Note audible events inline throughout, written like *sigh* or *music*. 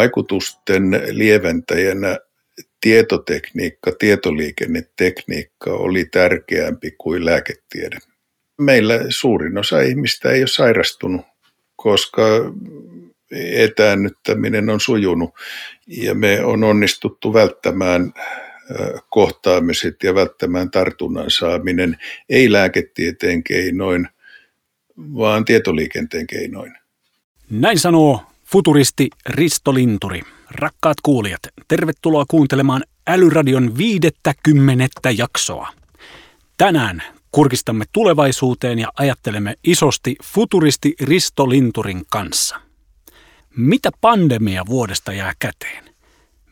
vaikutusten lieventäjänä tietotekniikka, tietoliikennetekniikka oli tärkeämpi kuin lääketiede. Meillä suurin osa ihmistä ei ole sairastunut, koska etäännyttäminen on sujunut ja me on onnistuttu välttämään kohtaamiset ja välttämään tartunnan saaminen ei lääketieteen keinoin, vaan tietoliikenteen keinoin. Näin sanoo Futuristi Risto Linturi. Rakkaat kuulijat, tervetuloa kuuntelemaan Älyradion viidettä kymmenettä jaksoa. Tänään kurkistamme tulevaisuuteen ja ajattelemme isosti futuristi Risto Linturin kanssa. Mitä pandemia vuodesta jää käteen?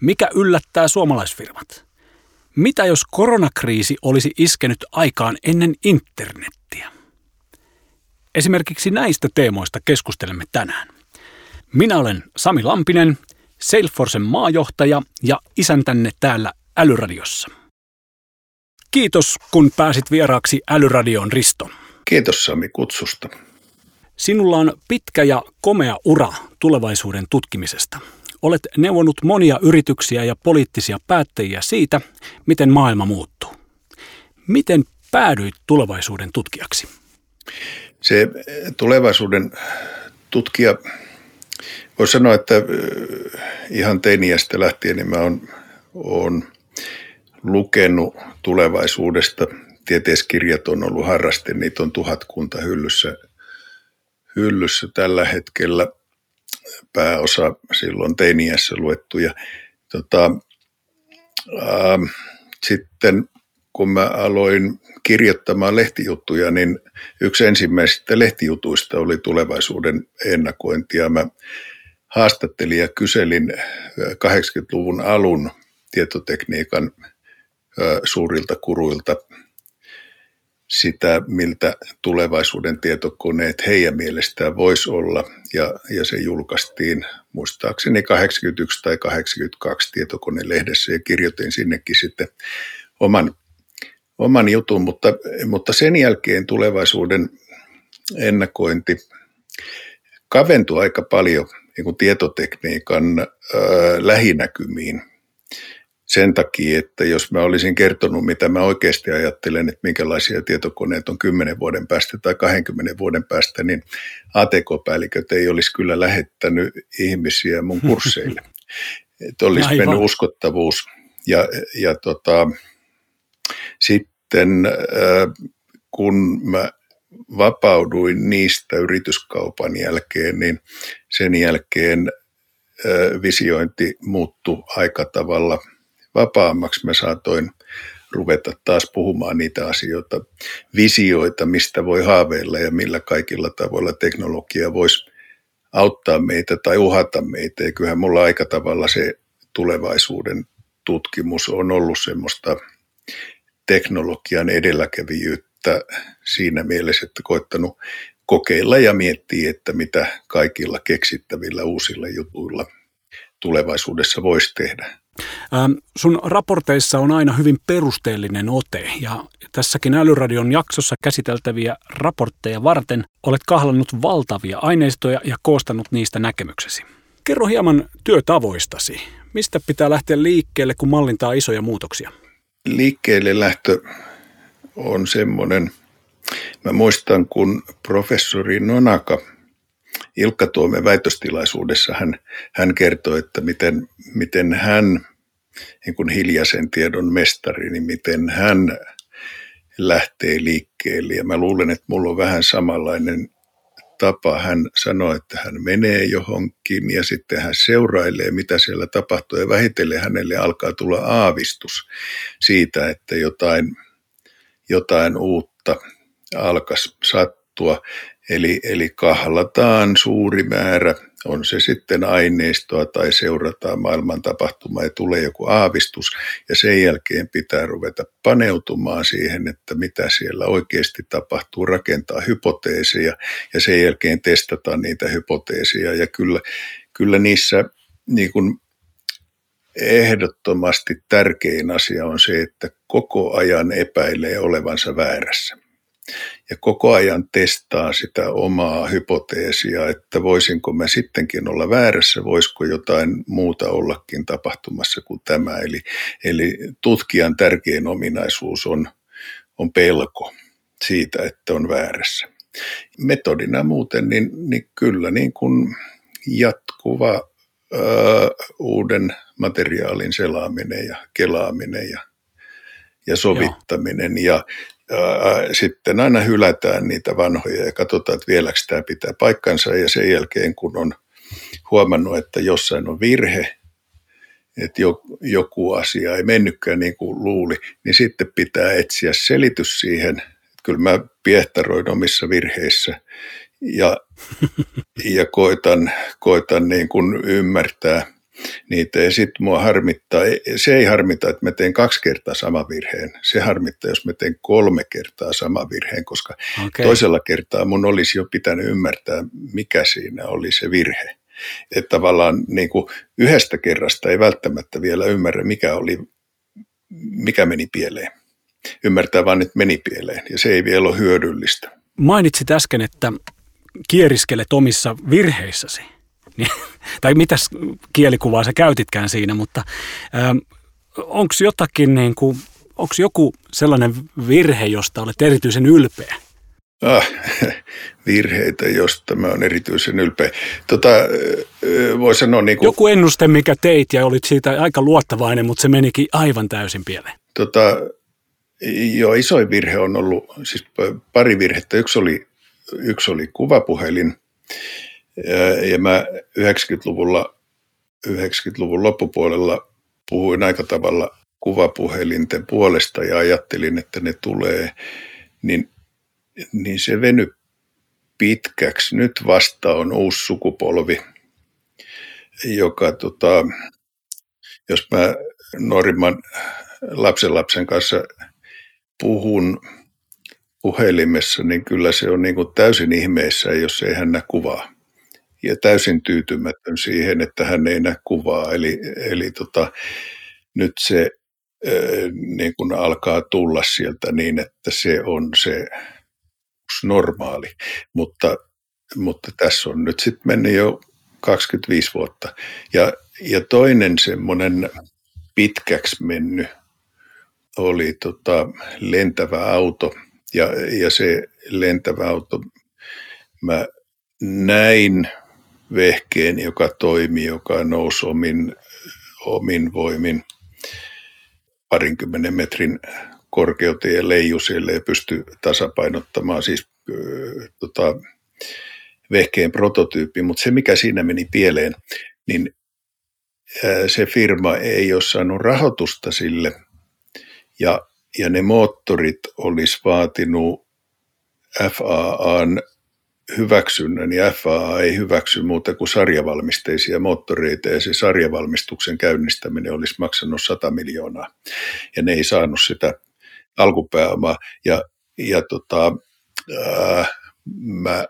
Mikä yllättää suomalaisfirmat? Mitä jos koronakriisi olisi iskenyt aikaan ennen internettiä? Esimerkiksi näistä teemoista keskustelemme tänään. Minä olen Sami Lampinen, Salesforcen maajohtaja ja isäntänne täällä Älyradiossa. Kiitos, kun pääsit vieraaksi Älyradion Risto. Kiitos Sami kutsusta. Sinulla on pitkä ja komea ura tulevaisuuden tutkimisesta. Olet neuvonut monia yrityksiä ja poliittisia päättäjiä siitä, miten maailma muuttuu. Miten päädyit tulevaisuuden tutkijaksi? Se tulevaisuuden tutkija Voisi sanoa, että ihan teiniästä lähtien niin mä oon, oon lukenut tulevaisuudesta. Tieteiskirjat on ollut harraste, niitä on tuhatkunta hyllyssä, hyllyssä tällä hetkellä. Pääosa silloin teiniässä luettuja. Tota, ää, sitten kun mä aloin kirjoittamaan lehtijuttuja, niin yksi ensimmäisistä lehtijutuista oli tulevaisuuden ennakointia. Mä haastattelin ja kyselin 80-luvun alun tietotekniikan suurilta kuruilta sitä, miltä tulevaisuuden tietokoneet heidän mielestään voisi olla. Ja, ja se julkaistiin muistaakseni 81 tai 82 tietokonelehdessä ja kirjoitin sinnekin sitten oman, oman jutun, mutta, mutta sen jälkeen tulevaisuuden ennakointi kaventui aika paljon niin kuin tietotekniikan ää, lähinäkymiin sen takia, että jos mä olisin kertonut, mitä mä oikeasti ajattelen, että minkälaisia tietokoneet on 10 vuoden päästä tai 20 vuoden päästä, niin ATK-päälliköt ei olisi kyllä lähettänyt ihmisiä mun kursseille. *laughs* että olisi Aivan. mennyt uskottavuus. Ja, ja tota, sitten kun mä vapauduin niistä yrityskaupan jälkeen, niin sen jälkeen visiointi muuttui aika tavalla vapaammaksi. Mä saatoin ruveta taas puhumaan niitä asioita, visioita, mistä voi haaveilla ja millä kaikilla tavoilla teknologia voisi auttaa meitä tai uhata meitä. Ja kyllähän mulla aika tavalla se tulevaisuuden tutkimus on ollut semmoista teknologian edelläkävijyyttä siinä mielessä, että koittanut kokeilla ja miettiä, että mitä kaikilla keksittävillä uusilla jutuilla tulevaisuudessa voisi tehdä. Ähm, sun raporteissa on aina hyvin perusteellinen ote ja tässäkin Älyradion jaksossa käsiteltäviä raportteja varten olet kahlannut valtavia aineistoja ja koostanut niistä näkemyksesi. Kerro hieman työtavoistasi. Mistä pitää lähteä liikkeelle, kun mallintaa isoja muutoksia? Liikkeelle lähtö on semmoinen, mä muistan kun professori Nonaka Ilkka Tuomen väitöstilaisuudessa hän, hän kertoi, että miten, miten hän, niin kuin hiljaisen tiedon mestari, niin miten hän lähtee liikkeelle. Ja mä luulen, että mulla on vähän samanlainen tapa. Hän sanoi, että hän menee johonkin ja sitten hän seurailee, mitä siellä tapahtuu ja vähitellen hänelle alkaa tulla aavistus siitä, että jotain – jotain uutta alkaisi sattua. Eli, eli kahlataan suuri määrä On se sitten aineistoa tai seurataan maailman tapahtumaa ja tulee joku aavistus ja sen jälkeen pitää ruveta paneutumaan siihen, että mitä siellä oikeasti tapahtuu, rakentaa hypoteeseja ja sen jälkeen testataan niitä hypoteeseja. Ja kyllä, kyllä niissä niin kuin ehdottomasti tärkein asia on se, että koko ajan epäilee olevansa väärässä ja koko ajan testaa sitä omaa hypoteesia, että voisinko mä sittenkin olla väärässä, voisiko jotain muuta ollakin tapahtumassa kuin tämä. Eli, eli tutkijan tärkein ominaisuus on, on pelko siitä, että on väärässä. Metodina muuten, niin, niin kyllä niin kuin jatkuva ö, uuden materiaalin selaaminen ja kelaaminen ja ja sovittaminen Joo. ja sitten aina hylätään niitä vanhoja ja katsotaan, että vieläkö tämä pitää paikkansa ja sen jälkeen kun on huomannut, että jossain on virhe, että joku asia ei mennytkään niin kuin luuli, niin sitten pitää etsiä selitys siihen. Kyllä mä piehtaroin omissa virheissä ja, ja koitan, koitan niin kuin ymmärtää – niitä. Ja sitten mua harmittaa, se ei harmita, että mä teen kaksi kertaa sama virheen. Se harmittaa, jos mä teen kolme kertaa sama virheen, koska okay. toisella kertaa mun olisi jo pitänyt ymmärtää, mikä siinä oli se virhe. Että tavallaan niin kuin yhdestä kerrasta ei välttämättä vielä ymmärrä, mikä, oli, mikä meni pieleen. Ymmärtää vaan, että meni pieleen, ja se ei vielä ole hyödyllistä. Mainitsit äsken, että kieriskelet omissa virheissäsi. Niin, *laughs* tai mitäs kielikuvaa sä käytitkään siinä, mutta onko jotakin niin kuin, onko joku sellainen virhe, josta olet erityisen ylpeä? Ah, *laughs* virheitä, josta mä olen erityisen ylpeä. Tota, voi sanoa niin kuin, Joku ennuste, mikä teit ja olit siitä aika luottavainen, mutta se menikin aivan täysin pieleen. Tota, joo, isoin virhe on ollut, siis pari virhettä. Yksi oli, yksi oli kuvapuhelin, ja mä 90-luvulla, 90-luvun loppupuolella puhuin aika tavalla kuvapuhelinten puolesta ja ajattelin, että ne tulee, niin, niin se veny pitkäksi. Nyt vasta on uusi sukupolvi, joka tota, jos mä nuorimman lapsen kanssa puhun puhelimessa, niin kyllä se on niin kuin täysin ihmeessä, jos ei hän näe kuvaa ja täysin tyytymätön siihen, että hän ei näe kuvaa. Eli, eli tota, nyt se niin kun alkaa tulla sieltä niin, että se on se normaali. Mutta, mutta tässä on nyt sitten mennyt jo 25 vuotta. Ja, ja toinen semmoinen pitkäksi mennyt oli tota lentävä auto. Ja, ja se lentävä auto, mä näin vehkeen, joka toimi, joka nousi omin, omin voimin parinkymmenen metrin korkeuteen ja leiju siellä ja pystyi tasapainottamaan siis tota, vehkeen prototyyppi. Mutta se, mikä siinä meni pieleen, niin se firma ei ole saanut rahoitusta sille ja, ja ne moottorit olisi vaatinut FAAn hyväksynnän, niin FAA ei hyväksy muuta kuin sarjavalmisteisia moottoreita, ja se sarjavalmistuksen käynnistäminen olisi maksanut 100 miljoonaa, ja ne ei saanut sitä alkupääomaa, ja, ja tota, ää, mä,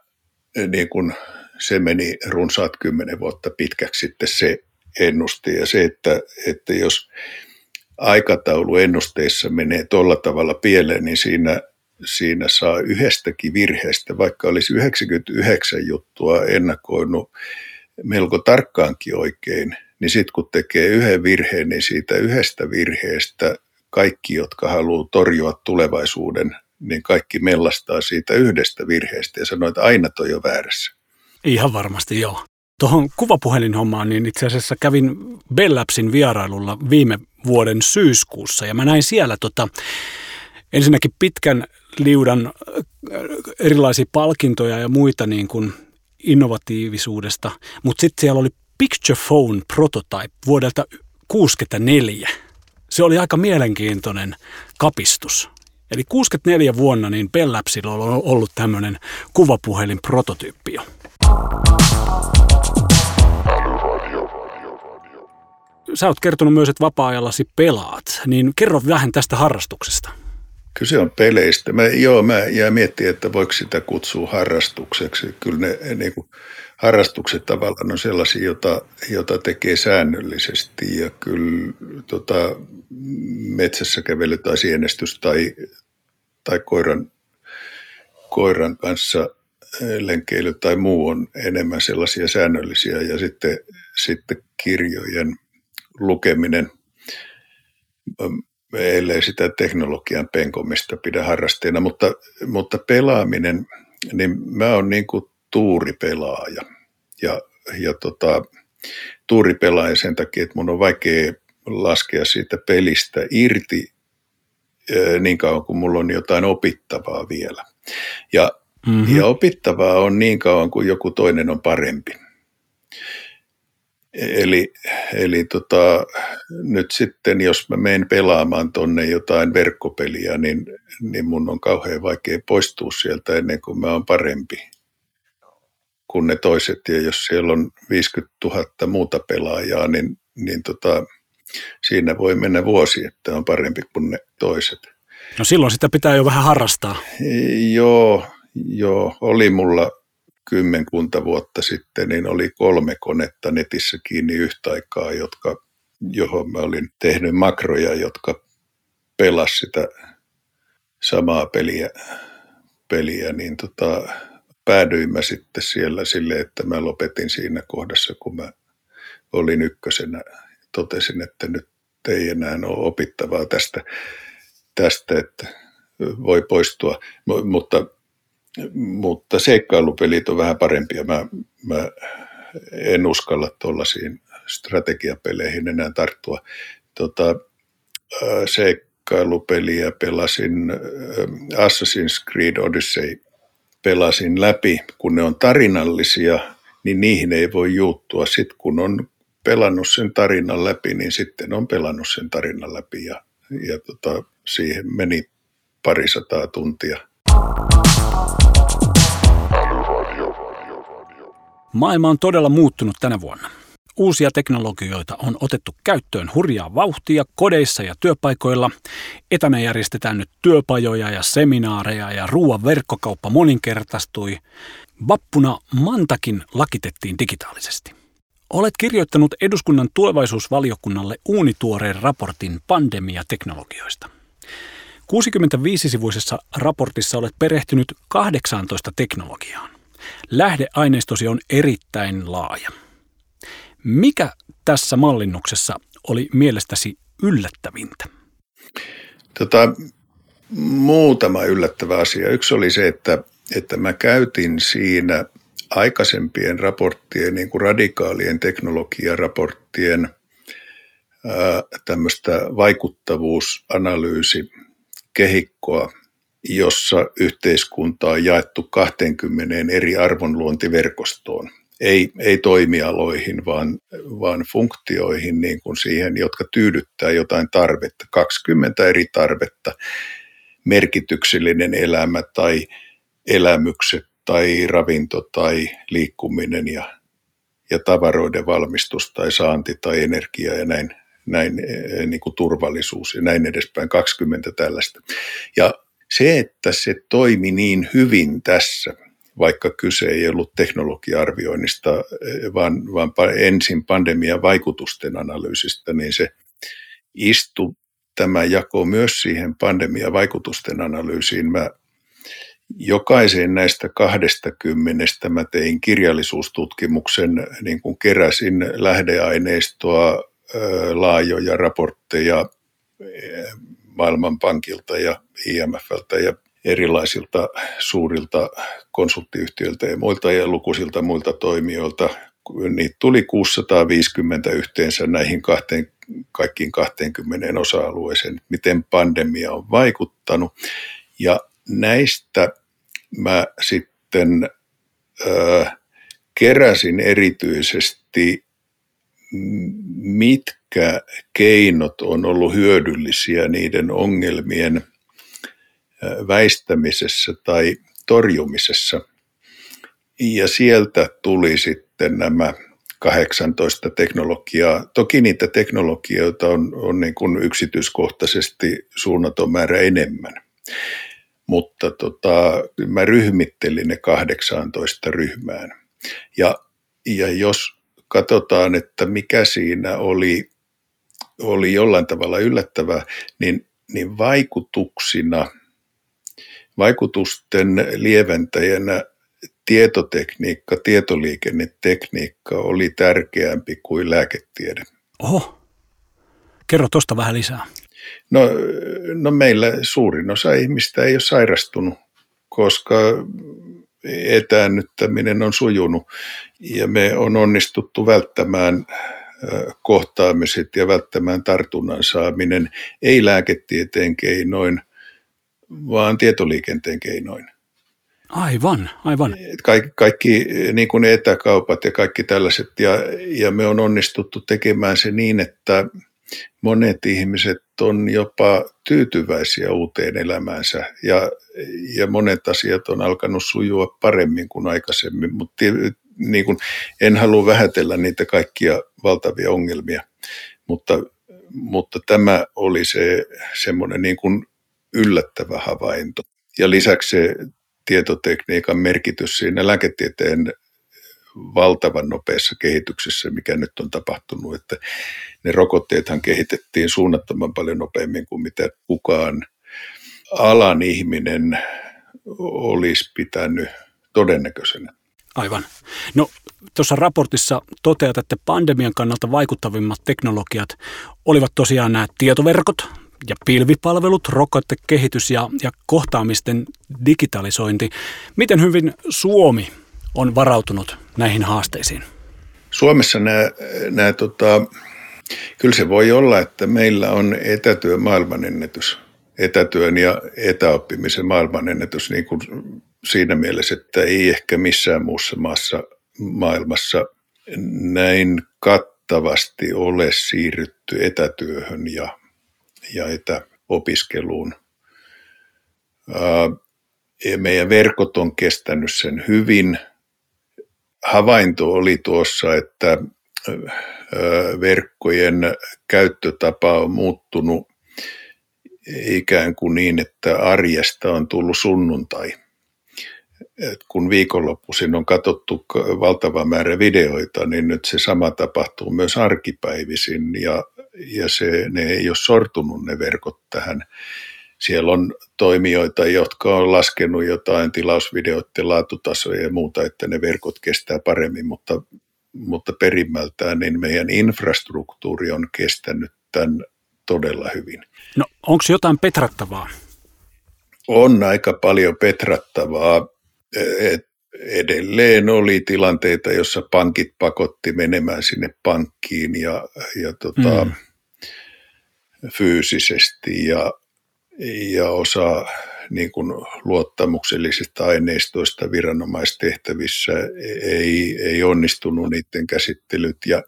niin kun se meni runsaat kymmenen vuotta pitkäksi sitten se ennusti, ja se, että, että jos aikataulu ennusteissa menee tuolla tavalla pieleen, niin siinä siinä saa yhdestäkin virheestä, vaikka olisi 99 juttua ennakoinut melko tarkkaankin oikein, niin sitten kun tekee yhden virheen, niin siitä yhdestä virheestä kaikki, jotka haluaa torjua tulevaisuuden, niin kaikki mellastaa siitä yhdestä virheestä ja sanoo, että aina toi on väärässä. Ihan varmasti joo. Tuohon kuvapuhelinhommaan, niin itse asiassa kävin Bellapsin vierailulla viime vuoden syyskuussa ja mä näin siellä tota, ensinnäkin pitkän liudan äh, erilaisia palkintoja ja muita niin kuin innovatiivisuudesta, mutta sitten siellä oli Picture Phone Prototype vuodelta 1964. Se oli aika mielenkiintoinen kapistus. Eli 64 vuonna niin Bell Labsilla on ollut tämmöinen kuvapuhelin prototyyppi jo. sä oot kertonut myös, että vapaa-ajallasi pelaat, niin kerro vähän tästä harrastuksesta. Kyse on peleistä. Mä, joo, mä jää miettimään, että voiko sitä kutsua harrastukseksi. Kyllä ne niin kuin, harrastukset tavallaan on sellaisia, jota, jota tekee säännöllisesti. Ja kyllä tota, metsässä kävely tai sienestys tai, tai koiran, koiran kanssa lenkeily tai muu on enemmän sellaisia säännöllisiä. Ja sitten, sitten kirjojen lukeminen ellei sitä teknologian penkomista pidä harrasteena, mutta, mutta pelaaminen, niin mä oon niin kuin tuuripelaaja. Ja, ja tota, tuuripelaaja sen takia, että mun on vaikea laskea siitä pelistä irti niin kauan kuin mulla on jotain opittavaa vielä. Ja, mm-hmm. ja opittavaa on niin kauan kuin joku toinen on parempi. Eli, eli tota, nyt sitten, jos mä menen pelaamaan tonne jotain verkkopeliä, niin, niin mun on kauhean vaikea poistua sieltä ennen kuin mä oon parempi kuin ne toiset. Ja jos siellä on 50 000 muuta pelaajaa, niin, niin tota, siinä voi mennä vuosi, että on parempi kuin ne toiset. No silloin sitä pitää jo vähän harrastaa. Joo, joo. Oli mulla kymmenkunta vuotta sitten, niin oli kolme konetta netissä kiinni yhtä aikaa, jotka, johon mä olin tehnyt makroja, jotka pelas sitä samaa peliä, peliä niin tota, päädyin mä sitten siellä sille, että mä lopetin siinä kohdassa, kun mä olin ykkösenä. Totesin, että nyt ei enää ole opittavaa tästä, tästä että voi poistua, mutta mutta seikkailupelit on vähän parempia. Mä, mä en uskalla tuollaisiin strategiapeleihin enää tarttua. Tota, seikkailupeliä pelasin, Assassin's Creed Odyssey pelasin läpi. Kun ne on tarinallisia, niin niihin ei voi juuttua. Sitten kun on pelannut sen tarinan läpi, niin sitten on pelannut sen tarinan läpi ja, ja tota, siihen meni parisataa tuntia. Maailma on todella muuttunut tänä vuonna. Uusia teknologioita on otettu käyttöön hurjaa vauhtia kodeissa ja työpaikoilla. Etänä järjestetään nyt työpajoja ja seminaareja ja ruoan verkkokauppa moninkertaistui. Vappuna Mantakin lakitettiin digitaalisesti. Olet kirjoittanut eduskunnan tulevaisuusvaliokunnalle uunituoreen raportin pandemiateknologioista. 65-sivuisessa raportissa olet perehtynyt 18 teknologiaan. Lähdeaineistosi on erittäin laaja. Mikä tässä mallinnuksessa oli mielestäsi yllättävintä? Tota, muutama yllättävä asia. Yksi oli se, että, että mä käytin siinä aikaisempien raporttien, niin kuin radikaalien teknologiaraporttien tämmöistä vaikuttavuusanalyysi kehikkoa jossa yhteiskunta on jaettu 20 eri arvonluontiverkostoon. Ei, ei toimialoihin, vaan, vaan funktioihin niin kuin siihen, jotka tyydyttää jotain tarvetta. 20 eri tarvetta, merkityksellinen elämä tai elämykset tai ravinto tai liikkuminen ja, ja tavaroiden valmistus tai saanti tai energia ja näin, näin eh, niin kuin turvallisuus ja näin edespäin, 20 tällaista. Ja se, että se toimi niin hyvin tässä, vaikka kyse ei ollut teknologia-arvioinnista, vaan, vaan ensin pandemian vaikutusten analyysistä, niin se istui tämä jako myös siihen pandemian vaikutusten analyysiin. Mä jokaiseen näistä kahdesta kymmenestä mä tein kirjallisuustutkimuksen, niin kuin keräsin lähdeaineistoa, laajoja raportteja Maailmanpankilta ja IMFltä ja erilaisilta suurilta konsulttiyhtiöiltä ja muilta ja lukuisilta muilta toimijoilta. Niitä tuli 650 yhteensä näihin kahteen, kaikkiin 20 osa-alueeseen, miten pandemia on vaikuttanut. Ja näistä mä sitten äh, keräsin erityisesti, mitkä keinot on ollut hyödyllisiä niiden ongelmien väistämisessä tai torjumisessa. Ja sieltä tuli sitten nämä 18 teknologiaa. Toki niitä teknologioita on, on niin kuin yksityiskohtaisesti suunnaton määrä enemmän. Mutta tota, mä ryhmittelin ne 18 ryhmään. Ja, ja jos katsotaan, että mikä siinä oli, oli jollain tavalla yllättävää, niin, niin vaikutuksina, vaikutusten lieventäjänä tietotekniikka, tietoliikennetekniikka oli tärkeämpi kuin lääketiede. Oho, kerro tuosta vähän lisää. No, no meillä suurin osa ihmistä ei ole sairastunut, koska etäännyttäminen on sujunut ja me on onnistuttu välttämään kohtaamiset ja välttämään tartunnan saaminen ei lääketieteen keinoin, vaan tietoliikenteen keinoin. Aivan, aivan. Kaikki, kaikki niin kuin etäkaupat ja kaikki tällaiset, ja, ja me on onnistuttu tekemään se niin, että monet ihmiset on jopa tyytyväisiä uuteen elämäänsä, ja, ja monet asiat on alkanut sujua paremmin kuin aikaisemmin, mutta niin kuin, en halua vähätellä niitä kaikkia valtavia ongelmia, mutta, mutta tämä oli se semmoinen niin kuin yllättävä havainto. Ja lisäksi se tietotekniikan merkitys siinä lääketieteen valtavan nopeassa kehityksessä, mikä nyt on tapahtunut, että ne rokotteethan kehitettiin suunnattoman paljon nopeammin kuin mitä kukaan alan ihminen olisi pitänyt todennäköisenä. Aivan. No tuossa raportissa toteat, että pandemian kannalta vaikuttavimmat teknologiat olivat tosiaan nämä tietoverkot, ja pilvipalvelut, rokotekehitys ja, ja kohtaamisten digitalisointi. Miten hyvin Suomi on varautunut näihin haasteisiin? Suomessa nämä, nämä tota, kyllä se voi olla, että meillä on etätyön maailmanennätys, etätyön ja etäoppimisen maailmanennätys niin kuin siinä mielessä, että ei ehkä missään muussa maassa maailmassa näin kattavasti ole siirrytty etätyöhön ja ja etäopiskeluun. Meidän verkot on kestänyt sen hyvin. Havainto oli tuossa, että verkkojen käyttötapa on muuttunut ikään kuin niin, että arjesta on tullut sunnuntai. Et kun viikonloppuisin on katsottu valtava määrä videoita, niin nyt se sama tapahtuu myös arkipäivisin ja ja se, ne ei ole sortunut ne verkot tähän. Siellä on toimijoita, jotka on laskenut jotain tilausvideoiden laatutasoja ja muuta, että ne verkot kestää paremmin, mutta, mutta perimmältään niin meidän infrastruktuuri on kestänyt tämän todella hyvin. No onko jotain petrattavaa? On aika paljon petrattavaa. Et edelleen oli tilanteita, jossa pankit pakotti menemään sinne pankkiin ja, ja tota, mm fyysisesti ja, ja osa niin kuin luottamuksellisista aineistoista viranomaistehtävissä ei, ei onnistunut niiden käsittelyt. Ja,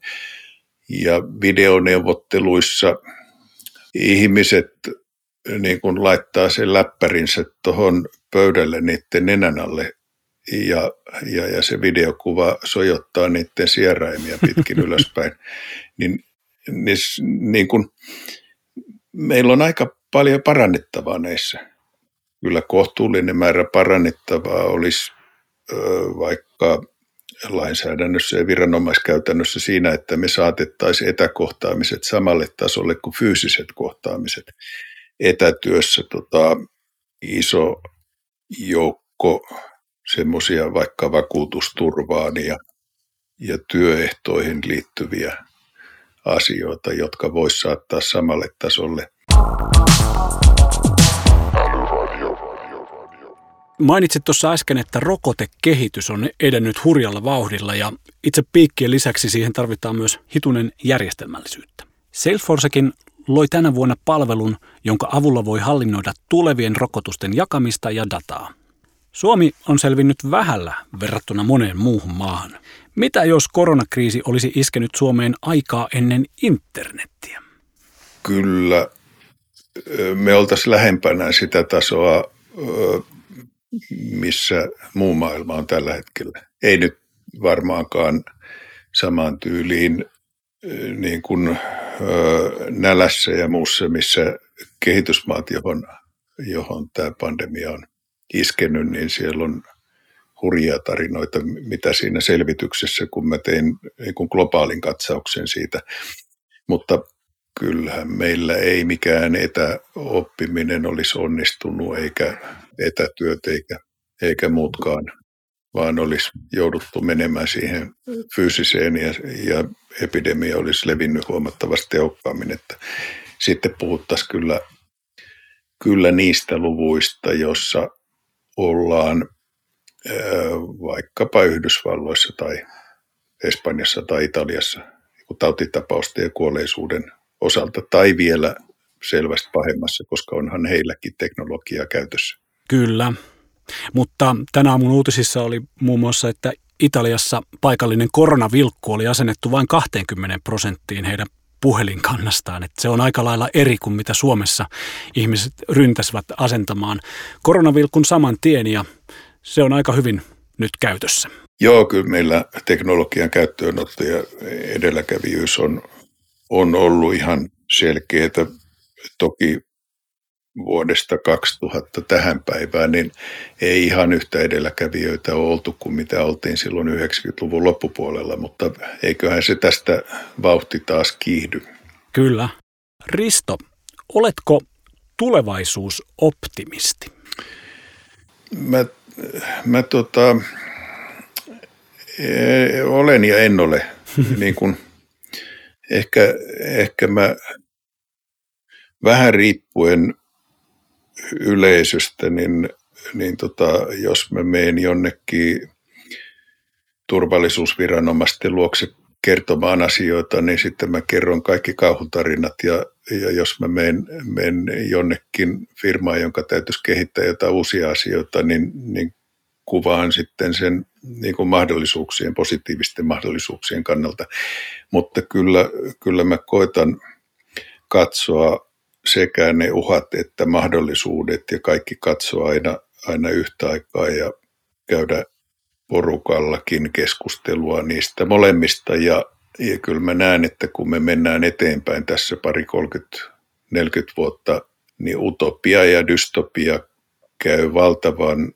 ja videoneuvotteluissa ihmiset niin kuin laittaa sen läppärinsä tuohon pöydälle niiden nenän alle ja, ja, ja se videokuva sojottaa niiden sieraimia pitkin *laughs* ylöspäin, niin, niin, niin kuin, meillä on aika paljon parannettavaa näissä. Kyllä kohtuullinen määrä parannettavaa olisi vaikka lainsäädännössä ja viranomaiskäytännössä siinä, että me saatettaisiin etäkohtaamiset samalle tasolle kuin fyysiset kohtaamiset. Etätyössä tota, iso joukko semmoisia vaikka vakuutusturvaan ja, ja työehtoihin liittyviä asioita, jotka voisi saattaa samalle tasolle. Mainitsit tuossa äsken, että rokotekehitys on edennyt hurjalla vauhdilla ja itse piikkien lisäksi siihen tarvitaan myös hitunen järjestelmällisyyttä. Salesforcekin loi tänä vuonna palvelun, jonka avulla voi hallinnoida tulevien rokotusten jakamista ja dataa. Suomi on selvinnyt vähällä verrattuna moneen muuhun maahan. Mitä jos koronakriisi olisi iskenyt Suomeen aikaa ennen internettiä? Kyllä, me oltaisiin lähempänä sitä tasoa, missä muu maailma on tällä hetkellä. Ei nyt varmaankaan samaan tyyliin niin kuin nälässä ja muussa, missä kehitysmaat, johon, johon tämä pandemia on iskenyt, niin siellä on hurjia tarinoita, mitä siinä selvityksessä, kun mä tein niin kuin globaalin katsauksen siitä. Mutta kyllähän meillä ei mikään etäoppiminen olisi onnistunut, eikä etätyöt eikä, eikä muutkaan, vaan olisi jouduttu menemään siihen fyysiseen ja, ja epidemia olisi levinnyt huomattavasti tehokkaammin. Että sitten puhuttaisiin kyllä, kyllä niistä luvuista, jossa ollaan vaikkapa Yhdysvalloissa tai Espanjassa tai Italiassa tautitapausten ja kuolleisuuden osalta tai vielä selvästi pahemmassa, koska onhan heilläkin teknologiaa käytössä. Kyllä, mutta tänä aamun uutisissa oli muun muassa, että Italiassa paikallinen koronavilkku oli asennettu vain 20 prosenttiin heidän puhelinkannastaan. Että se on aika lailla eri kuin mitä Suomessa ihmiset ryntäsivät asentamaan koronavilkun saman tien ja se on aika hyvin nyt käytössä. Joo, kyllä meillä teknologian käyttöönotto ja edelläkävijyys on, on ollut ihan selkeää. Toki vuodesta 2000 tähän päivään, niin ei ihan yhtä edelläkävijöitä ole oltu kuin mitä oltiin silloin 90-luvun loppupuolella, mutta eiköhän se tästä vauhti taas kiihdy. Kyllä. Risto, oletko tulevaisuusoptimisti? Mä, mä tota, e, olen ja en ole. *laughs* niin kun, ehkä, ehkä mä vähän riippuen yleisöstä, niin, niin tota, jos mä menen jonnekin turvallisuusviranomaisten luokse kertomaan asioita, niin sitten mä kerron kaikki kauhutarinat ja, ja jos mä menen, menen jonnekin firmaan, jonka täytyisi kehittää jotain uusia asioita, niin, niin kuvaan sitten sen niin kuin mahdollisuuksien, positiivisten mahdollisuuksien kannalta. Mutta kyllä, kyllä mä koitan katsoa sekä ne uhat että mahdollisuudet ja kaikki katsoa aina, aina yhtä aikaa ja käydä porukallakin keskustelua niistä molemmista. Ja, ja kyllä mä näen, että kun me mennään eteenpäin tässä pari 30, 40 vuotta, niin utopia ja dystopia käy valtavan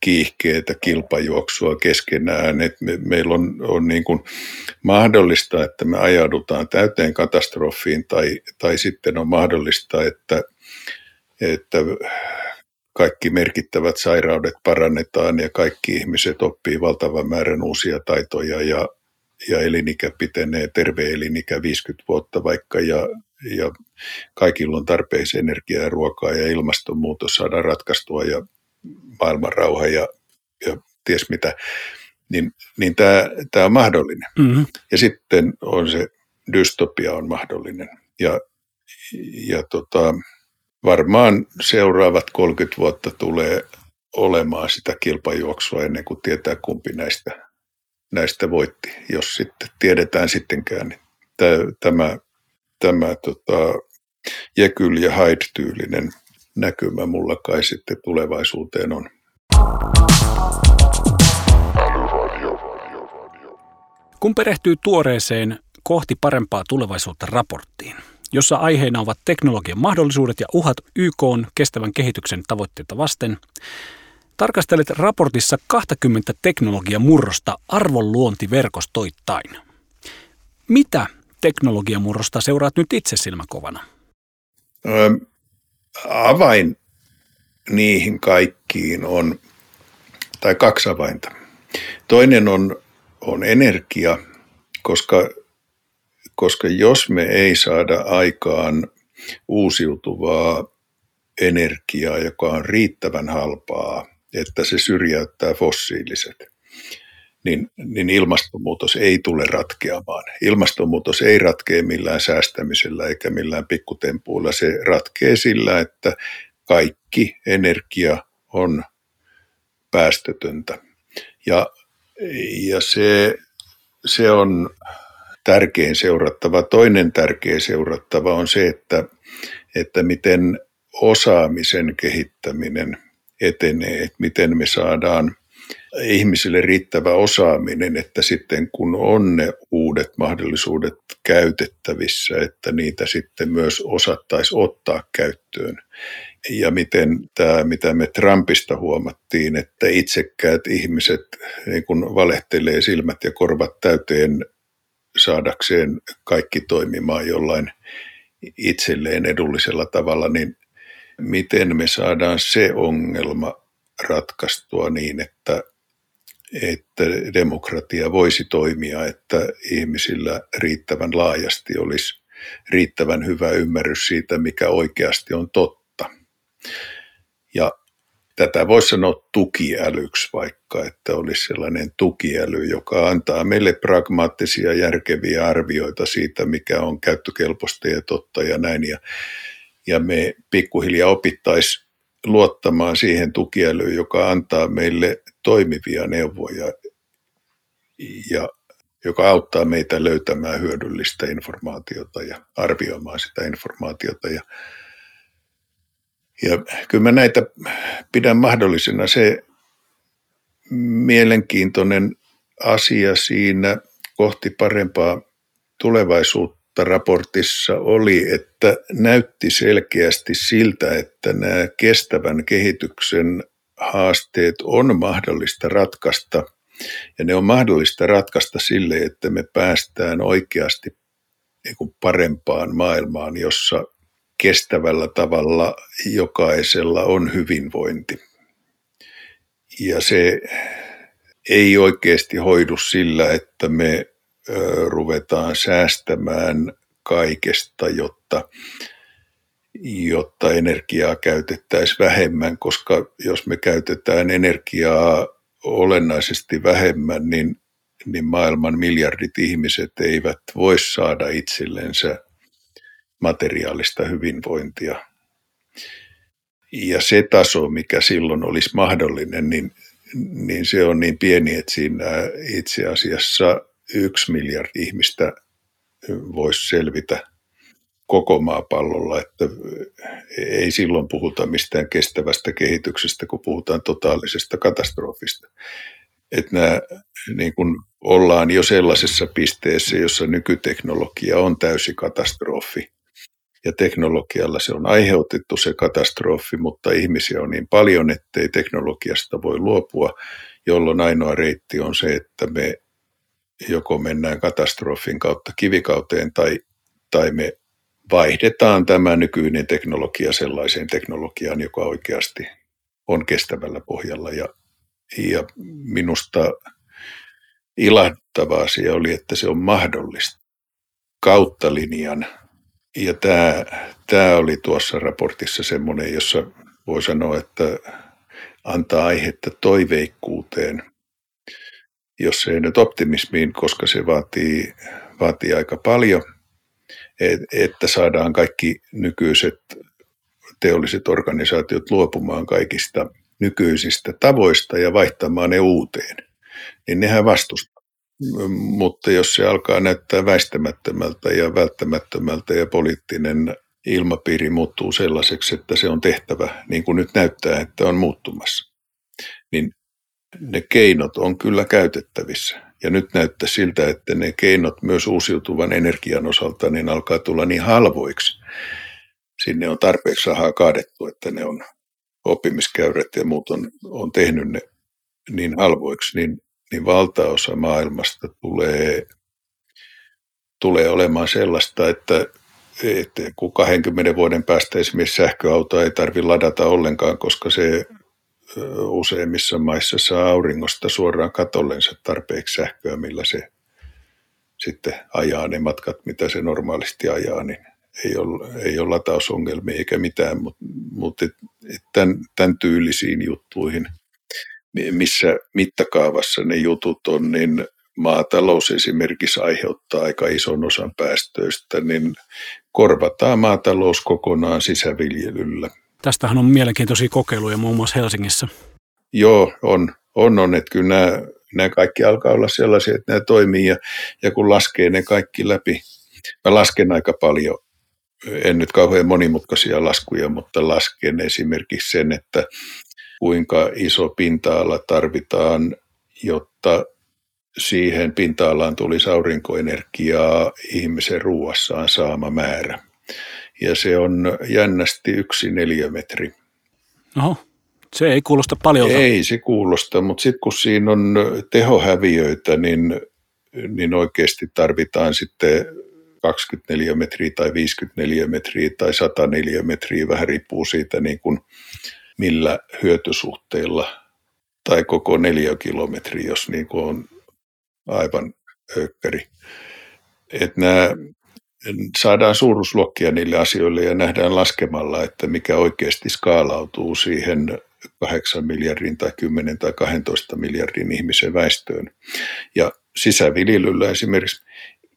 kiihkeitä kilpajuoksua keskenään. Et me, meillä on, on niin kuin mahdollista, että me ajaudutaan täyteen katastrofiin tai, tai sitten on mahdollista, että, että kaikki merkittävät sairaudet parannetaan ja kaikki ihmiset oppii valtavan määrän uusia taitoja ja, ja elinikä pitenee, terve elinikä 50 vuotta vaikka ja, ja kaikilla on tarpeeksi energiaa ja ruokaa ja ilmastonmuutos saadaan ratkaistua ja maailman rauha ja, ja ties mitä, niin, niin tämä, tämä on mahdollinen. Mm-hmm. Ja sitten on se dystopia on mahdollinen. Ja, ja tota, varmaan seuraavat 30 vuotta tulee olemaan sitä kilpajuoksua ennen kuin tietää kumpi näistä, näistä voitti. Jos sitten tiedetään sittenkään, niin tämä, tämä tota, Jekyll ja Hyde-tyylinen näkymä mulla kai sitten tulevaisuuteen on. Kun perehtyy tuoreeseen kohti parempaa tulevaisuutta raporttiin, jossa aiheena ovat teknologian mahdollisuudet ja uhat YK on kestävän kehityksen tavoitteita vasten, tarkastelet raportissa 20 teknologiamurrosta arvonluontiverkostoittain. Mitä teknologiamurrosta seuraat nyt itse silmäkovana? Avain niihin kaikkiin on, tai kaksi avainta. Toinen on, on energia, koska, koska jos me ei saada aikaan uusiutuvaa energiaa, joka on riittävän halpaa, että se syrjäyttää fossiiliset, niin, niin ilmastonmuutos ei tule ratkeamaan. Ilmastonmuutos ei ratkea millään säästämisellä eikä millään pikkutempuilla. Se ratkee sillä, että kaikki energia on päästötöntä. Ja, ja se, se on tärkein seurattava. Toinen tärkeä seurattava on se, että, että miten osaamisen kehittäminen etenee, että miten me saadaan ihmisille riittävä osaaminen, että sitten kun on ne uudet mahdollisuudet käytettävissä, että niitä sitten myös osattaisi ottaa käyttöön. Ja miten tämä, mitä me Trumpista huomattiin, että itsekkäät ihmiset niin kun valehtelee silmät ja korvat täyteen saadakseen kaikki toimimaan jollain itselleen edullisella tavalla, niin miten me saadaan se ongelma ratkaistua niin, että, että demokratia voisi toimia, että ihmisillä riittävän laajasti olisi riittävän hyvä ymmärrys siitä, mikä oikeasti on totta. Ja tätä voisi sanoa tukiälyksi vaikka, että olisi sellainen tukiäly, joka antaa meille pragmaattisia, järkeviä arvioita siitä, mikä on käyttökelpoista ja totta ja näin. Ja, ja me pikkuhiljaa opittaisiin luottamaan siihen tukiälyyn, joka antaa meille toimivia neuvoja ja joka auttaa meitä löytämään hyödyllistä informaatiota ja arvioimaan sitä informaatiota. Ja, ja kyllä mä näitä pidän mahdollisena. Se mielenkiintoinen asia siinä kohti parempaa tulevaisuutta raportissa oli, että näytti selkeästi siltä, että nämä kestävän kehityksen haasteet on mahdollista ratkaista ja ne on mahdollista ratkaista sille, että me päästään oikeasti niin parempaan maailmaan, jossa kestävällä tavalla jokaisella on hyvinvointi. Ja se ei oikeasti hoidu sillä, että me ruvetaan säästämään kaikesta, jotta, jotta energiaa käytettäisiin vähemmän, koska jos me käytetään energiaa olennaisesti vähemmän, niin, niin maailman miljardit ihmiset eivät voi saada itsellensä materiaalista hyvinvointia. Ja se taso, mikä silloin olisi mahdollinen, niin, niin se on niin pieni, että siinä itse asiassa yksi miljardi ihmistä voisi selvitä koko maapallolla, että ei silloin puhuta mistään kestävästä kehityksestä, kun puhutaan totaalisesta katastrofista. Että nämä, niin kun ollaan jo sellaisessa pisteessä, jossa nykyteknologia on täysi katastrofi. Ja teknologialla se on aiheutettu se katastrofi, mutta ihmisiä on niin paljon, ettei teknologiasta voi luopua, jolloin ainoa reitti on se, että me joko mennään katastrofin kautta kivikauteen tai, tai me vaihdetaan tämä nykyinen teknologia sellaiseen teknologiaan, joka oikeasti on kestävällä pohjalla. Ja, ja minusta ilahtava asia oli, että se on mahdollista kautta linjan. Ja tämä, tämä oli tuossa raportissa semmoinen, jossa voi sanoa, että antaa aihetta toiveikkuuteen jos ei nyt optimismiin, koska se vaatii, vaatii aika paljon, että saadaan kaikki nykyiset teolliset organisaatiot luopumaan kaikista nykyisistä tavoista ja vaihtamaan ne uuteen, niin nehän vastustaa. Mutta jos se alkaa näyttää väistämättömältä ja välttämättömältä ja poliittinen ilmapiiri muuttuu sellaiseksi, että se on tehtävä, niin kuin nyt näyttää, että on muuttumassa, niin ne keinot on kyllä käytettävissä. Ja nyt näyttää siltä, että ne keinot myös uusiutuvan energian osalta niin alkaa tulla niin halvoiksi. Sinne on tarpeeksi rahaa kaadettu, että ne on oppimiskäyrät ja muut on, on tehnyt ne niin halvoiksi, niin, niin valtaosa maailmasta tulee, tulee olemaan sellaista, että, että kun 20 vuoden päästä esimerkiksi sähköautoa ei tarvitse ladata ollenkaan, koska se useimmissa maissa saa auringosta suoraan katollensa tarpeeksi sähköä, millä se sitten ajaa ne matkat, mitä se normaalisti ajaa, niin ei ole, ei ole latausongelmia eikä mitään, mutta, mutta et, et tämän, tämän tyylisiin juttuihin, missä mittakaavassa ne jutut on, niin maatalous esimerkiksi aiheuttaa aika ison osan päästöistä, niin korvataan maatalous kokonaan sisäviljelyllä. Tästähän on mielenkiintoisia kokeiluja muun muassa Helsingissä. Joo, on. On, on. Että kyllä nämä, nämä kaikki alkaa olla sellaisia, että nämä toimii ja, ja kun laskee ne kaikki läpi, mä lasken aika paljon, en nyt kauhean monimutkaisia laskuja, mutta lasken esimerkiksi sen, että kuinka iso pinta-ala tarvitaan, jotta siihen pinta-alaan tulisi aurinkoenergiaa ihmisen ruuassaan saama määrä. Ja se on jännästi yksi neliömetri. Oho, se ei kuulosta paljon. Ei se kuulosta, mutta sitten kun siinä on tehohäviöitä, niin, niin oikeasti tarvitaan sitten 24 metriä tai 54 metriä tai 104 metriä, vähän riippuu siitä niin kuin millä hyötysuhteilla tai koko neljä kilometriä, jos niin kuin on aivan ökkäri. Että nämä saadaan suuruusluokkia niille asioille ja nähdään laskemalla, että mikä oikeasti skaalautuu siihen 8 miljardin tai 10 tai 12 miljardin ihmisen väestöön. Ja sisäviljelyllä esimerkiksi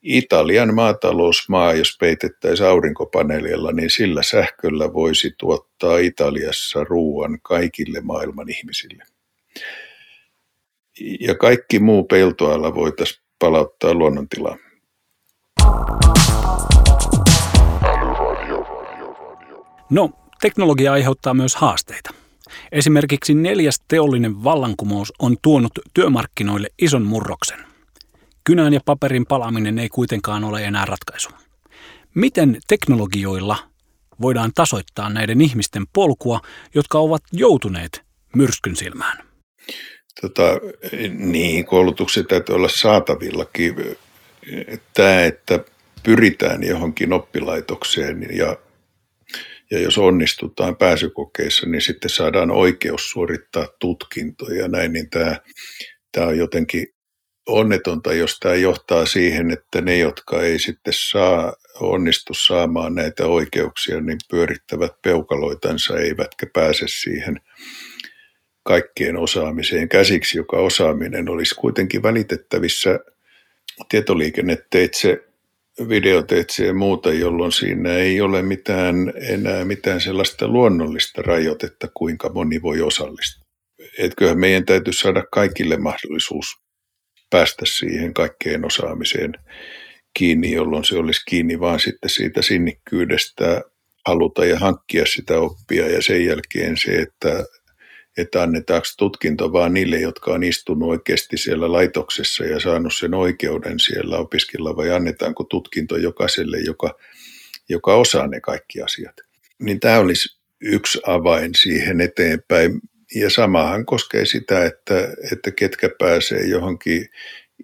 Italian maatalousmaa, jos peitettäisiin aurinkopaneelilla, niin sillä sähköllä voisi tuottaa Italiassa ruoan kaikille maailman ihmisille. Ja kaikki muu peltoala voitaisiin palauttaa luonnontilaan. No, teknologia aiheuttaa myös haasteita. Esimerkiksi neljäs teollinen vallankumous on tuonut työmarkkinoille ison murroksen – Kynän ja paperin palaaminen ei kuitenkaan ole enää ratkaisu. Miten teknologioilla voidaan tasoittaa näiden ihmisten polkua, jotka ovat joutuneet myrskyn silmään? Tota, niin, koulutukset täytyy olla saatavillakin. Tämä, että pyritään johonkin oppilaitokseen ja, ja jos onnistutaan pääsykokeissa, niin sitten saadaan oikeus suorittaa tutkintoja näin, niin tämä, tämä on jotenkin onnetonta, jos tämä johtaa siihen, että ne, jotka ei sitten saa, onnistu saamaan näitä oikeuksia, niin pyörittävät peukaloitansa eivätkä pääse siihen kaikkien osaamiseen käsiksi, joka osaaminen olisi kuitenkin välitettävissä tietoliikenneteitse, videoteitse ja muuta, jolloin siinä ei ole mitään, enää mitään sellaista luonnollista rajoitetta, kuinka moni voi osallistua. Etköhän meidän täytyy saada kaikille mahdollisuus päästä siihen kaikkeen osaamiseen kiinni, jolloin se olisi kiinni vaan sitten siitä sinnikkyydestä haluta ja hankkia sitä oppia ja sen jälkeen se, että, että annetaanko tutkinto vaan niille, jotka on istunut oikeasti siellä laitoksessa ja saanut sen oikeuden siellä opiskella vai annetaanko tutkinto jokaiselle, joka, joka osaa ne kaikki asiat. Niin tämä olisi yksi avain siihen eteenpäin ja samahan koskee sitä, että, että ketkä pääsee johonkin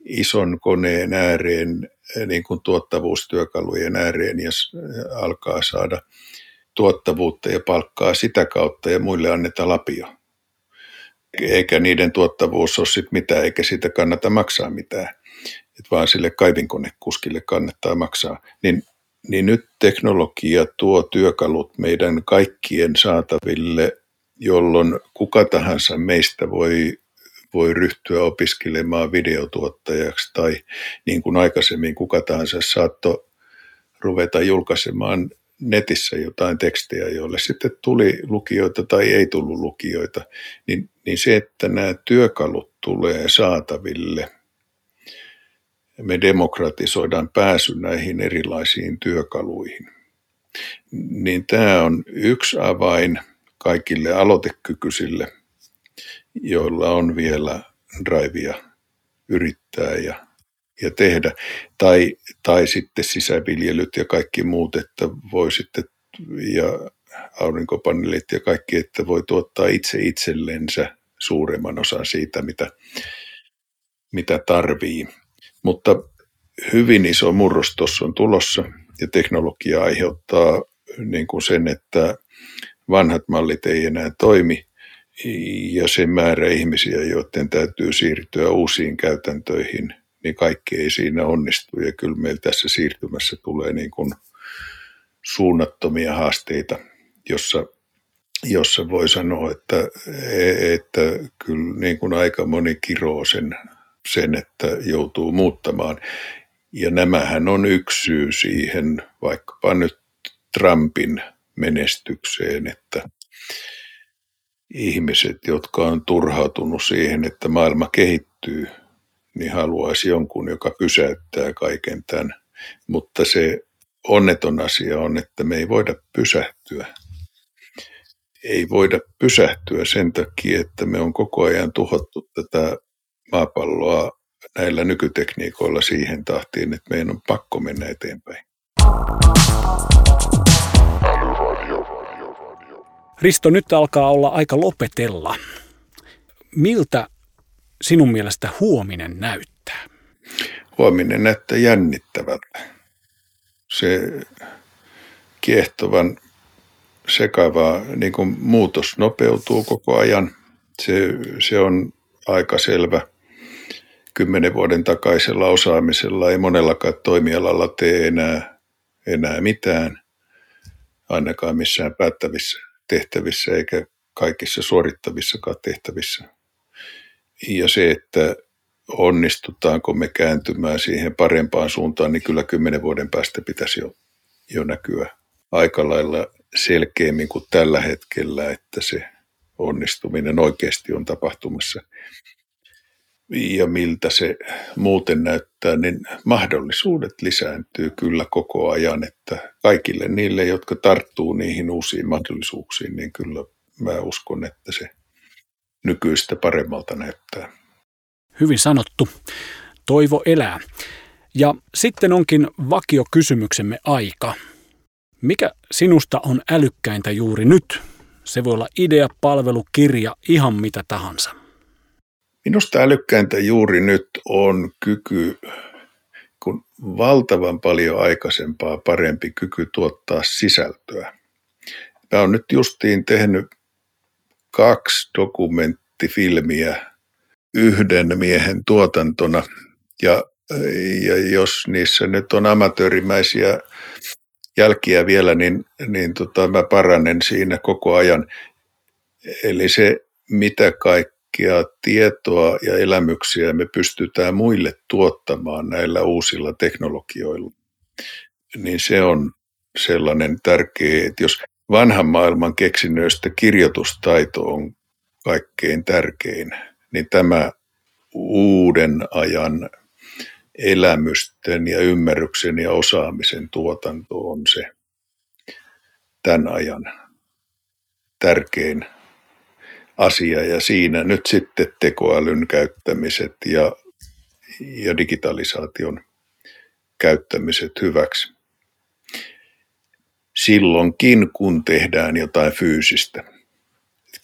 ison koneen ääreen, niin kuin tuottavuustyökalujen ääreen, jos alkaa saada tuottavuutta ja palkkaa sitä kautta ja muille annetaan lapio. Eikä niiden tuottavuus ole sit mitään, eikä siitä kannata maksaa mitään. Et vaan sille kaivinkonekuskille kannattaa maksaa. Niin, niin nyt teknologia tuo työkalut meidän kaikkien saataville jolloin kuka tahansa meistä voi, voi ryhtyä opiskelemaan videotuottajaksi tai niin kuin aikaisemmin kuka tahansa saattoi ruveta julkaisemaan netissä jotain tekstejä, joille sitten tuli lukijoita tai ei tullut lukijoita, niin, niin se, että nämä työkalut tulee saataville, me demokratisoidaan pääsy näihin erilaisiin työkaluihin, niin tämä on yksi avain – kaikille aloitekykyisille, joilla on vielä drivea yrittää ja, ja tehdä. Tai, tai sitten sisäviljelyt ja kaikki muut, että voi sitten, ja aurinkopaneelit ja kaikki, että voi tuottaa itse itsellensä suuremman osan siitä, mitä, mitä tarvii. Mutta hyvin iso murros tuossa on tulossa ja teknologia aiheuttaa niin kuin sen, että vanhat mallit ei enää toimi ja se määrä ihmisiä, joiden täytyy siirtyä uusiin käytäntöihin, niin kaikki ei siinä onnistu. Ja kyllä meillä tässä siirtymässä tulee niin kuin suunnattomia haasteita, jossa, jossa voi sanoa, että, että kyllä niin kuin aika moni kiroo sen, sen, että joutuu muuttamaan. Ja nämähän on yksi syy siihen, vaikkapa nyt Trumpin menestykseen, että ihmiset, jotka on turhautunut siihen, että maailma kehittyy, niin haluaisi jonkun, joka pysäyttää kaiken tämän. Mutta se onneton asia on, että me ei voida pysähtyä. ei voida pysähtyä sen takia, että me on koko ajan tuhottu tätä maapalloa näillä nykytekniikoilla siihen tahtiin, että meidän on pakko mennä eteenpäin. Risto, nyt alkaa olla aika lopetella. Miltä sinun mielestä huominen näyttää? Huominen näyttää jännittävältä. Se kiehtovan sekava niin kuin muutos nopeutuu koko ajan. Se, se on aika selvä. Kymmenen vuoden takaisella osaamisella ei monellakaan toimialalla tee enää, enää mitään, ainakaan missään päättävissä tehtävissä eikä kaikissa suorittavissakaan tehtävissä. Ja se, että onnistutaanko me kääntymään siihen parempaan suuntaan, niin kyllä kymmenen vuoden päästä pitäisi jo, jo näkyä aika lailla selkeämmin kuin tällä hetkellä, että se onnistuminen oikeasti on tapahtumassa. Ja miltä se muuten näyttää, niin mahdollisuudet lisääntyy kyllä koko ajan, että kaikille niille, jotka tarttuu niihin uusiin mahdollisuuksiin, niin kyllä mä uskon, että se nykyistä paremmalta näyttää. Hyvin sanottu. Toivo elää. Ja sitten onkin vakiokysymyksemme aika. Mikä sinusta on älykkäintä juuri nyt? Se voi olla idea, palvelu, kirja, ihan mitä tahansa. Minusta älykkäintä juuri nyt on kyky, kun valtavan paljon aikaisempaa parempi kyky tuottaa sisältöä. Mä oon nyt justiin tehnyt kaksi dokumenttifilmiä yhden miehen tuotantona. Ja, ja jos niissä nyt on amatöörimäisiä jälkiä vielä, niin, niin tota, mä paranen siinä koko ajan. Eli se, mitä kaikkea tietoa ja elämyksiä me pystytään muille tuottamaan näillä uusilla teknologioilla, niin se on sellainen tärkeä, että jos vanhan maailman keksinnöistä kirjoitustaito on kaikkein tärkein, niin tämä uuden ajan elämysten ja ymmärryksen ja osaamisen tuotanto on se tämän ajan tärkein asia ja siinä nyt sitten tekoälyn käyttämiset ja, ja digitalisaation käyttämiset hyväksi. Silloinkin, kun tehdään jotain fyysistä,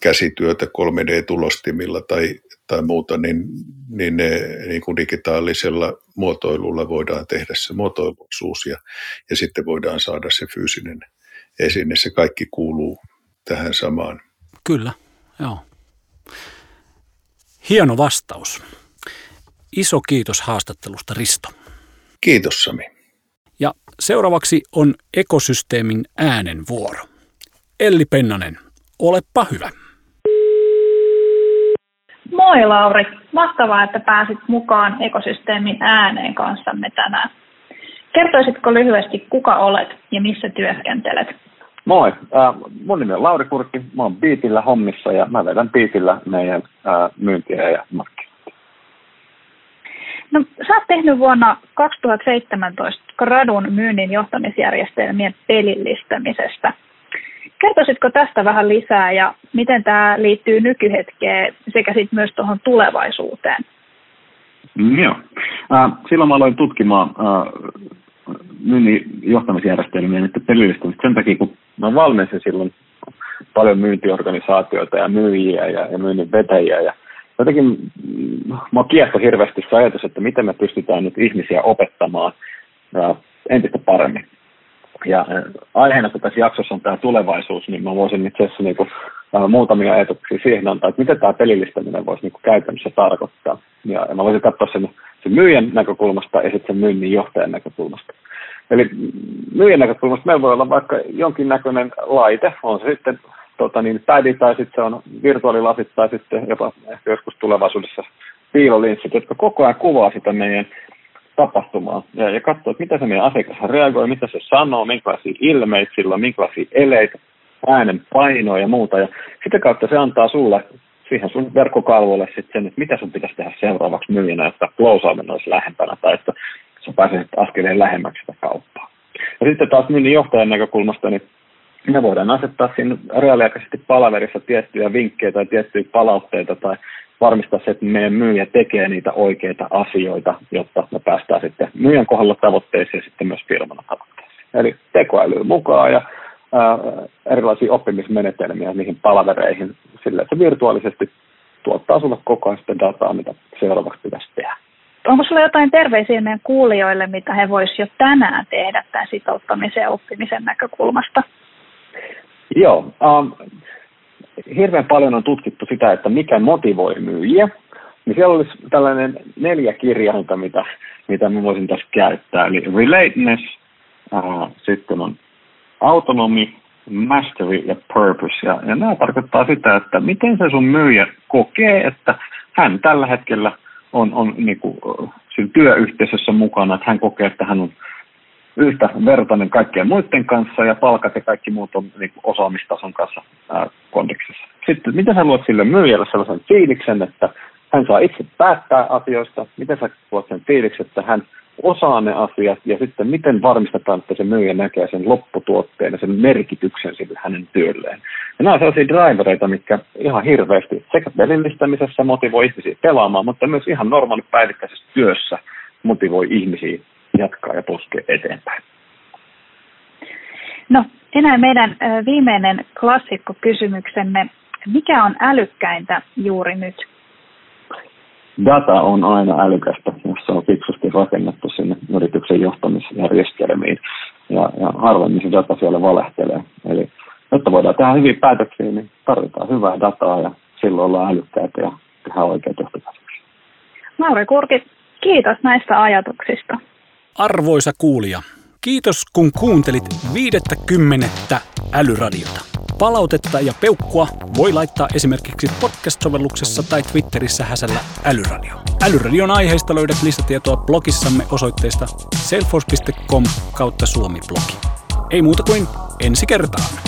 käsityötä 3D-tulostimilla tai tai muuta, niin, niin, ne, niin kuin digitaalisella muotoilulla voidaan tehdä se muotoiluisuus ja, ja sitten voidaan saada se fyysinen esine. Se kaikki kuuluu tähän samaan. Kyllä, joo. Hieno vastaus. Iso kiitos haastattelusta Risto. Kiitos Sami. Seuraavaksi on ekosysteemin äänen vuoro. Elli Pennanen, olepa hyvä. Moi Lauri, mahtavaa, että pääsit mukaan ekosysteemin ääneen kanssamme tänään. Kertoisitko lyhyesti, kuka olet ja missä työskentelet? Moi, äh, mun nimi on Lauri Kurkki, mä oon Biitillä hommissa ja mä vedän Biitillä meidän äh, myyntiä ja markkinointia. No, sä oot tehnyt vuonna 2017 gradun myynnin johtamisjärjestelmien pelillistämisestä – Kertoisitko tästä vähän lisää ja miten tämä liittyy nykyhetkeen sekä sitten myös tuohon tulevaisuuteen? Mm, joo. Äh, silloin mä aloin tutkimaan äh, myynnin johtamisjärjestelmiä nyt pelillistämistä sen takia, kun mä valmensin silloin paljon myyntiorganisaatioita ja myyjiä ja, ja myynnin vetäjiä ja jotenkin mm, mä kiehtoi hirveästi se ajatus, että miten me pystytään nyt ihmisiä opettamaan entistä paremmin. Ja aiheena, kun tässä jaksossa on tämä tulevaisuus, niin mä voisin itse asiassa kuin, äh, muutamia ajatuksia siihen antaa, että mitä tämä pelillistäminen voisi niin kuin käytännössä tarkoittaa. Ja, ja mä voisin katsoa sen, sen myyjän näkökulmasta ja sitten sen myynnin johtajan näkökulmasta. Eli myyjän näkökulmasta meillä voi olla vaikka jonkinnäköinen laite, on se sitten tota niin, pädi tai sitten se on virtuaalilasit tai sitten jopa ehkä joskus tulevaisuudessa piilolinssit, jotka koko ajan kuvaa sitä meidän tapahtumaan ja, ja katsoa, että mitä se meidän asiakas reagoi, mitä se sanoo, minkälaisia ilmeitä sillä on, minkälaisia eleitä, äänen painoa ja muuta. Ja sitä kautta se antaa sulle siihen sun verkkokalvolle sitten sen, että mitä sun pitäisi tehdä seuraavaksi myyjänä, että closeaaminen olisi lähempänä tai että sä pääsisit askeleen lähemmäksi sitä kauppaa. Ja sitten taas myynnin johtajan näkökulmasta, niin me voidaan asettaa siinä reaaliaikaisesti palaverissa tiettyjä vinkkejä tai tiettyjä palautteita tai varmistaa se, että meidän myyjä tekee niitä oikeita asioita, jotta me päästään sitten myyjän kohdalla tavoitteisiin ja sitten myös firmana tavoitteisiin. Eli tekoäly mukaan ja ää, erilaisia oppimismenetelmiä niihin palavereihin sillä, että se virtuaalisesti tuottaa sulle koko ajan sitä dataa, mitä seuraavaksi pitäisi tehdä. Onko sulla jotain terveisiä meidän kuulijoille, mitä he voisivat jo tänään tehdä tämän sitouttamisen ja oppimisen näkökulmasta? Joo. Um, hirveän paljon on tutkittu sitä, että mikä motivoi myyjiä. Niin siellä olisi tällainen neljä kirjainta, mitä, mitä mä voisin tässä käyttää. Eli relatedness, uh, sitten on autonomy, mastery ja purpose. Ja, ja nämä tarkoittaa sitä, että miten se sun myyjä kokee, että hän tällä hetkellä on, on niin kuin, siinä työyhteisössä mukana, että hän kokee, että hän on yhtä vertainen kaikkien muiden kanssa ja palkat ja kaikki muut on niin kuin osaamistason kanssa ää, kondiksessa. Sitten miten sä luot sille myyjälle sellaisen fiiliksen, että hän saa itse päättää asioista, miten sä luot sen fiiliksen, että hän osaa ne asiat ja sitten miten varmistetaan, että se myyjä näkee sen lopputuotteen ja sen merkityksen sille hänen työlleen. Ja nämä on sellaisia drivereita, mitkä ihan hirveästi sekä pelillistämisessä motivoi ihmisiä pelaamaan, mutta myös ihan normaali päivittäisessä työssä motivoi ihmisiä jatkaa ja puskea eteenpäin. No, enää meidän viimeinen klassikkokysymyksemme. Mikä on älykkäintä juuri nyt? Data on aina älykästä, jos se on fiksusti rakennettu sinne yrityksen johtamisjärjestelmiin. Ja, ja harvemmin se data siellä valehtelee. Eli jotta voidaan tehdä hyviä päätöksiä, niin tarvitaan hyvää dataa ja silloin ollaan älykkäitä ja tehdään oikeat johtopäätöksiä. Mauri Kurki, kiitos näistä ajatuksista. Arvoisa kuulija, kiitos kun kuuntelit 50 älyradiota. Palautetta ja peukkua voi laittaa esimerkiksi podcast-sovelluksessa tai Twitterissä häsällä älyradio. Älyradion aiheista löydät lisätietoa blogissamme osoitteesta selfos.com kautta suomi-blogi. Ei muuta kuin ensi kertaan.